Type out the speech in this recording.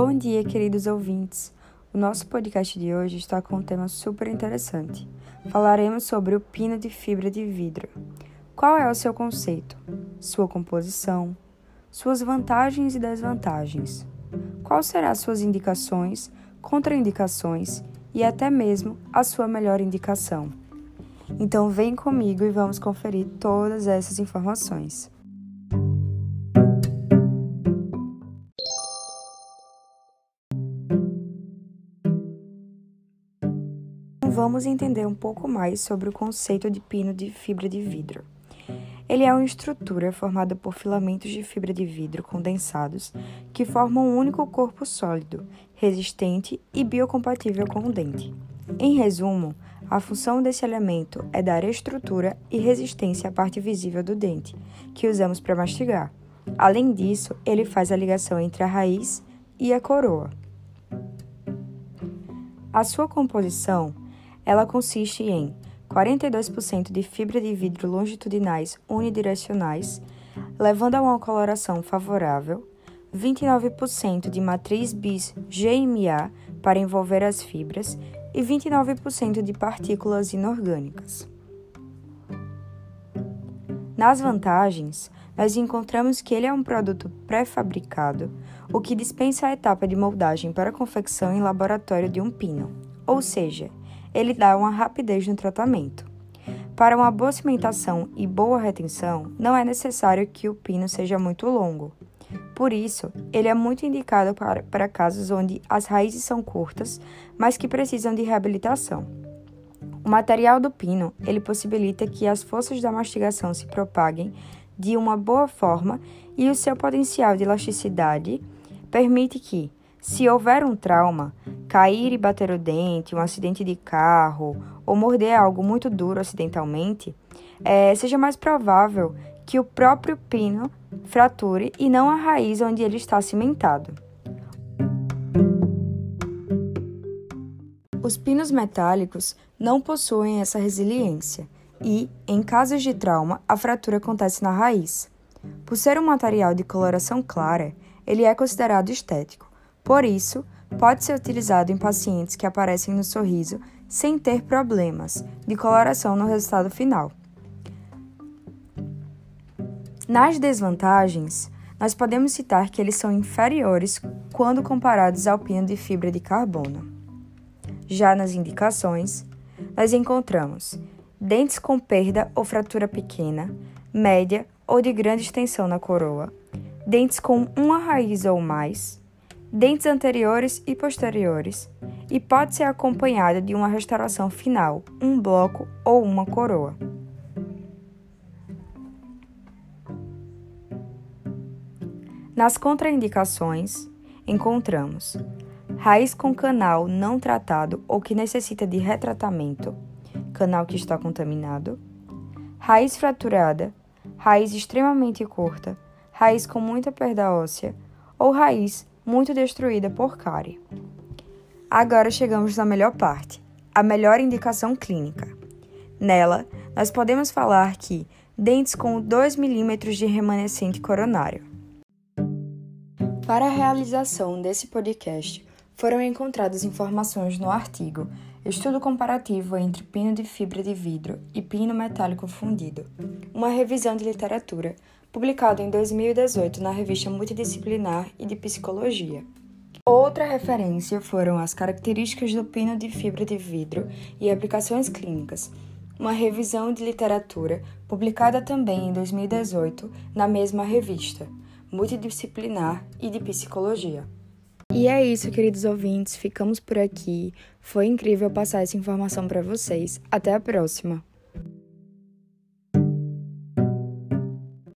Bom dia, queridos ouvintes. O nosso podcast de hoje está com um tema super interessante. Falaremos sobre o pino de fibra de vidro. Qual é o seu conceito? Sua composição? Suas vantagens e desvantagens? Qual serão suas indicações, contraindicações e até mesmo a sua melhor indicação? Então vem comigo e vamos conferir todas essas informações. Vamos entender um pouco mais sobre o conceito de pino de fibra de vidro. Ele é uma estrutura formada por filamentos de fibra de vidro condensados que formam um único corpo sólido, resistente e biocompatível com o dente. Em resumo, a função desse elemento é dar estrutura e resistência à parte visível do dente, que usamos para mastigar. Além disso, ele faz a ligação entre a raiz e a coroa. A sua composição ela consiste em 42% de fibra de vidro longitudinais unidirecionais, levando a uma coloração favorável, 29% de matriz bis GMA para envolver as fibras e 29% de partículas inorgânicas. Nas vantagens, nós encontramos que ele é um produto pré-fabricado, o que dispensa a etapa de moldagem para confecção em laboratório de um pino, ou seja, ele dá uma rapidez no tratamento. Para uma boa cimentação e boa retenção, não é necessário que o pino seja muito longo. Por isso, ele é muito indicado para, para casos onde as raízes são curtas, mas que precisam de reabilitação. O material do pino, ele possibilita que as forças da mastigação se propaguem de uma boa forma e o seu potencial de elasticidade permite que, se houver um trauma, cair e bater o dente, um acidente de carro ou morder algo muito duro acidentalmente, é, seja mais provável que o próprio pino frature e não a raiz onde ele está cimentado. Os pinos metálicos não possuem essa resiliência e, em casos de trauma, a fratura acontece na raiz. Por ser um material de coloração clara, ele é considerado estético. Por isso, pode ser utilizado em pacientes que aparecem no sorriso sem ter problemas de coloração no resultado final. Nas desvantagens, nós podemos citar que eles são inferiores quando comparados ao pino de fibra de carbono. Já nas indicações, nós encontramos dentes com perda ou fratura pequena, média ou de grande extensão na coroa, dentes com uma raiz ou mais, dentes anteriores e posteriores, e pode ser acompanhada de uma restauração final, um bloco ou uma coroa. Nas contraindicações, encontramos raiz com canal não tratado ou que necessita de retratamento, canal que está contaminado, raiz fraturada, raiz extremamente curta, raiz com muita perda óssea ou raiz muito destruída por cárie. Agora chegamos na melhor parte, a melhor indicação clínica. Nela, nós podemos falar que dentes com 2 milímetros de remanescente coronário. Para a realização desse podcast, foram encontradas informações no artigo Estudo comparativo entre pino de fibra de vidro e pino metálico fundido, uma revisão de literatura publicado em 2018 na revista Multidisciplinar e de Psicologia. Outra referência foram as características do pino de fibra de vidro e aplicações clínicas, uma revisão de literatura publicada também em 2018 na mesma revista, Multidisciplinar e de Psicologia. E é isso, queridos ouvintes, ficamos por aqui. Foi incrível passar essa informação para vocês. Até a próxima!